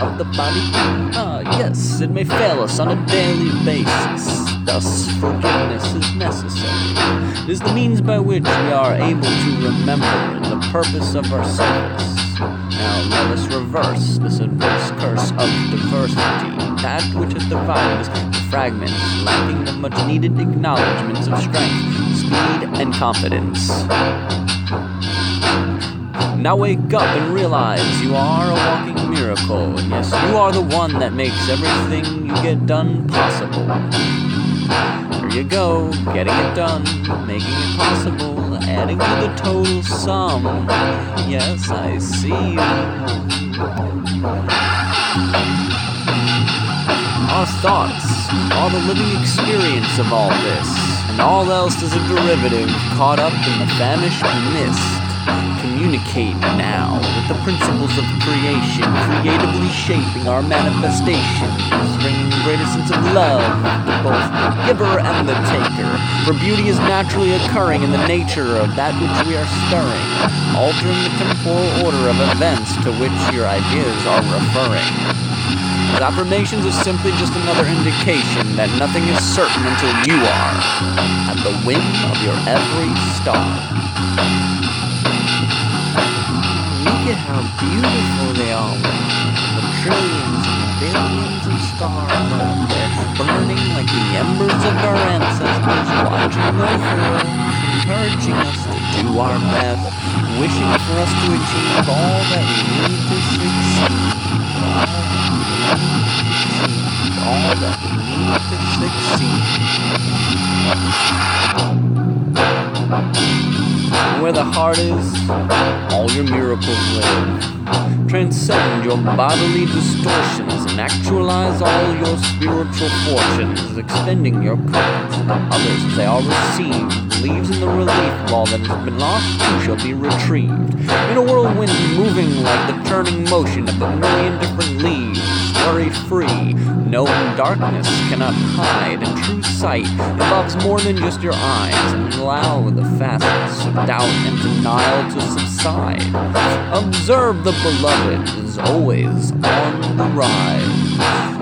of the body. Ah, yes, it may fail us on a daily basis. Thus, forgiveness is necessary. It is the means by which we are able to remember the purpose of our service. Now, let us reverse this adverse curse of diversity. That which has divided us to fragments, lacking the much needed acknowledgments of strength, speed, and confidence. Now wake up and realize you are a walking miracle, yes, you are the one that makes everything you get done possible. Here you go, getting it done, making it possible, adding to the total sum. Yes, I see you. Our thoughts are the living experience of all this, and all else is a derivative caught up in the vanished mist. Communicate now with the principles of creation, creatively shaping our manifestations, bringing a greater sense of love to both the giver and the taker. For beauty is naturally occurring in the nature of that which we are stirring, altering the temporal order of events to which your ideas are referring. His affirmations are simply just another indication that nothing is certain until you are at the whim of your every star. How beautiful they all are. The trillions and billions of stars out there, burning like the embers of our ancestors, watching over us, encouraging us to do our best, wishing for us to achieve all that we need to succeed. All that we need to succeed. Where the heart is, all your miracles live. Transcend your bodily distortions and actualize all your spiritual fortunes, extending your cards to others as they are received. Leaves in the relief of all that has been lost shall be retrieved. In a whirlwind moving like the turning motion of a million different leaves, worry free. Knowing darkness cannot hide, and true sight involves more than just your eyes, and allow the of doubt and denial to subside. Observe the beloved is always on the rise.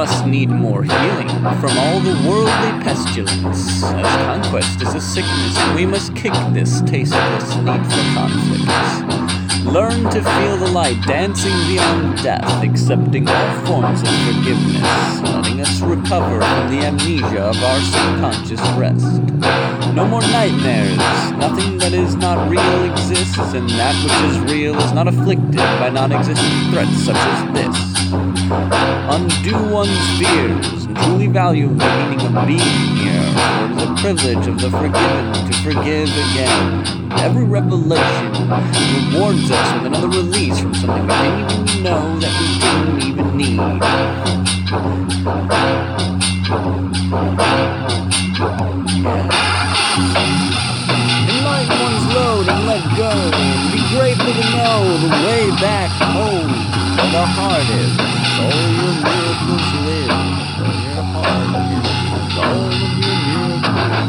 Must need more healing from all the worldly pestilence. As conquest is a sickness, we must kick this tasteless need for conflict. Learn to feel the light dancing beyond death, accepting all forms of forgiveness, letting us recover from the amnesia of our subconscious rest. No more nightmares. Nothing that is not real exists, and that which is real is not afflicted by non existent threats such as this. Undo one's fears and truly value the meaning of being here, for a privilege of the forgiven to forgive again. Every revelation rewards us with another release from something we didn't even know that we didn't even need. Enlighten one's load and let go. And be grateful to know the way back home the heart is. All of your miracles, all of your miracles.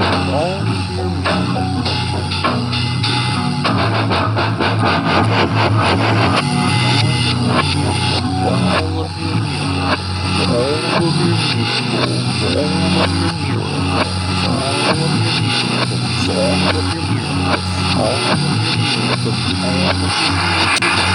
All of your miracles,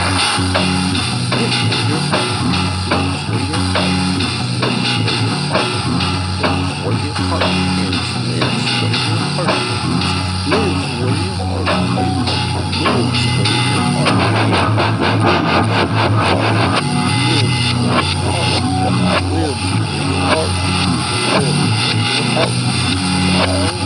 Oh.